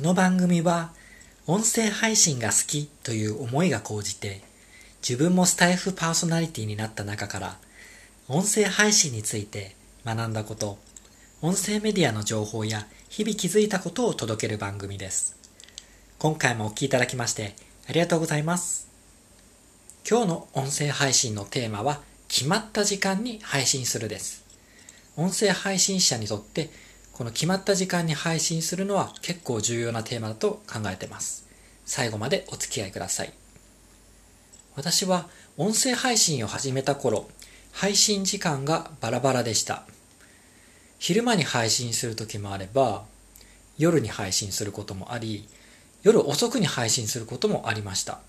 この番組は音声配信が好きという思いが高じて自分もスタイフパーソナリティになった中から音声配信について学んだこと音声メディアの情報や日々気づいたことを届ける番組です。今回もお聴きいただきましてありがとうございます。今日の音声配信のテーマは決まった時間に配信するです。音声配信者にとってこの決まった時間に配信するのは結構重要なテーマだと考えてます。最後までお付き合いください。私は音声配信を始めた頃、配信時間がバラバラでした。昼間に配信する時もあれば、夜に配信することもあり、夜遅くに配信することもありました。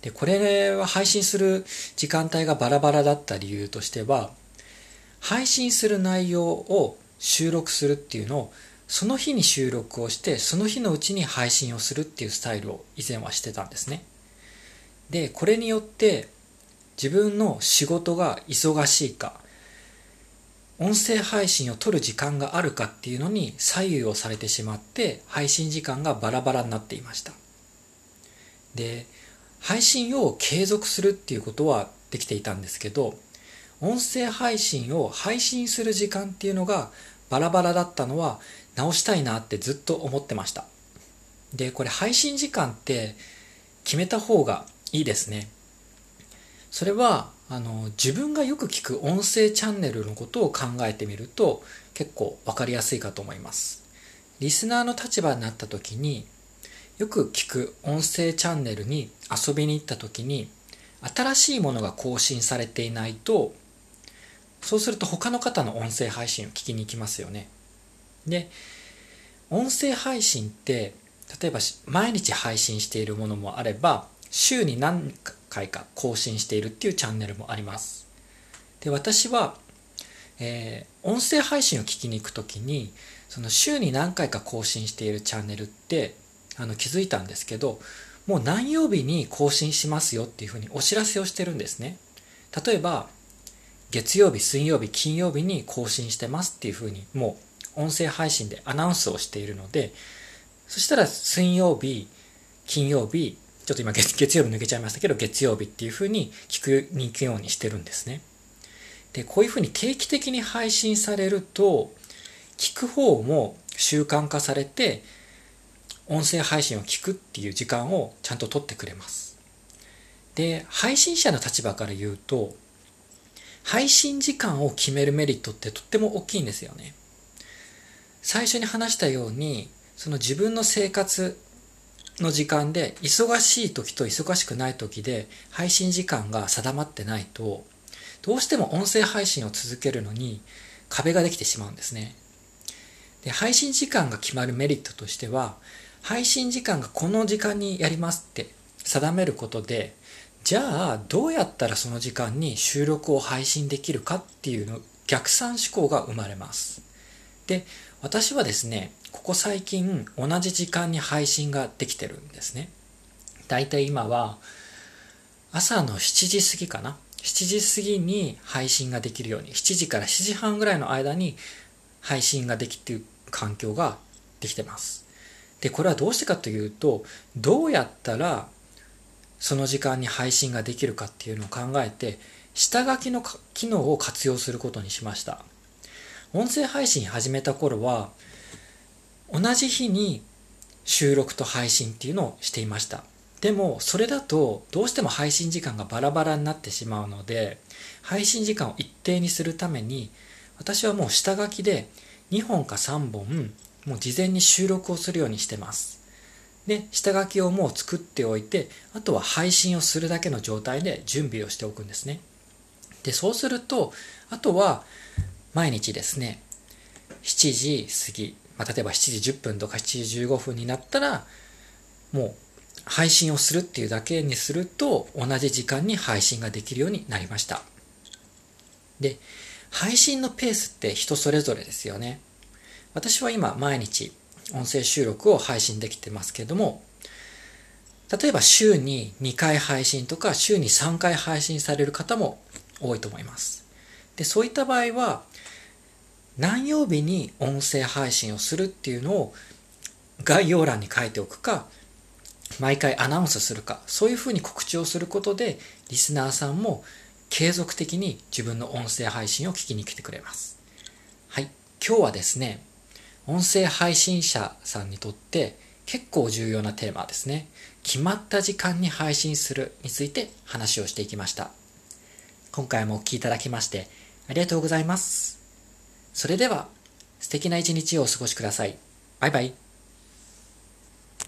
で、これは配信する時間帯がバラバラだった理由としては、配信する内容を収録するっていうのをその日に収録をしてその日のうちに配信をするっていうスタイルを以前はしてたんですね。でこれによって自分の仕事が忙しいか音声配信を撮る時間があるかっていうのに左右をされてしまって配信時間がバラバラになっていました。で配信を継続するっていうことはできていたんですけど音声配信を配信する時間っていうのがバラバラだったのは直したいなってずっと思ってました。で、これ配信時間って決めた方がいいですね。それはあの自分がよく聞く音声チャンネルのことを考えてみると結構分かりやすいかと思います。リスナーの立場になった時によく聞く音声チャンネルに遊びに行った時に新しいものが更新されていないとそうすると他の方の音声配信を聞きに行きますよね。で、音声配信って例えば毎日配信しているものもあれば週に何回か更新しているっていうチャンネルもあります。で、私は、えー、音声配信を聞きに行くときにその週に何回か更新しているチャンネルってあの気づいたんですけどもう何曜日に更新しますよっていうふうにお知らせをしてるんですね。例えば月曜日、水曜日、金曜日に更新してますっていうふうに、もう音声配信でアナウンスをしているので、そしたら水曜日、金曜日、ちょっと今月月曜日抜けちゃいましたけど、月曜日っていうふうに聞くに行くようにしてるんですね。で、こういうふうに定期的に配信されると、聞く方も習慣化されて、音声配信を聞くっていう時間をちゃんと取ってくれます。で、配信者の立場から言うと、配信時間を決めるメリットってとっても大きいんですよね。最初に話したように、その自分の生活の時間で忙しい時と忙しくない時で配信時間が定まってないと、どうしても音声配信を続けるのに壁ができてしまうんですね。で、配信時間が決まるメリットとしては、配信時間がこの時間にやりますって定めることでじゃあどうやったらその時間に収録を配信できるかっていうの逆算思考が生まれます。で私はですねここ最近同じ時間に配信ができてるんですね。だいたい今は朝の7時過ぎかな。7時過ぎに配信ができるように7時から7時半ぐらいの間に配信ができてる環境ができてます。でこれはどうしてかというとどうやったらその時間に配信ができるかっていうのを考えて下書きの機能を活用することにしました。音声配信始めた頃は同じ日に収録と配信っていうのをしていました。でもそれだとどうしても配信時間がバラバラになってしまうので配信時間を一定にするために私はもう下書きで2本か3本もう事前に収録をするようにしてます。で、下書きをもう作っておいて、あとは配信をするだけの状態で準備をしておくんですね。で、そうすると、あとは毎日ですね、7時過ぎ、まあ、例えば7時10分とか7時15分になったら、もう配信をするっていうだけにすると、同じ時間に配信ができるようになりました。で、配信のペースって人それぞれですよね。私は今毎日音声収録を配信できてますけれども、例えば週に2回配信とか週に3回配信される方も多いと思います。で、そういった場合は、何曜日に音声配信をするっていうのを概要欄に書いておくか、毎回アナウンスするか、そういうふうに告知をすることで、リスナーさんも継続的に自分の音声配信を聞きに来てくれます。はい。今日はですね、音声配信者さんにとって結構重要なテーマですね。決まった時間に配信するについて話をしていきました。今回もお聴きいただきましてありがとうございます。それでは素敵な一日をお過ごしください。バイバイ。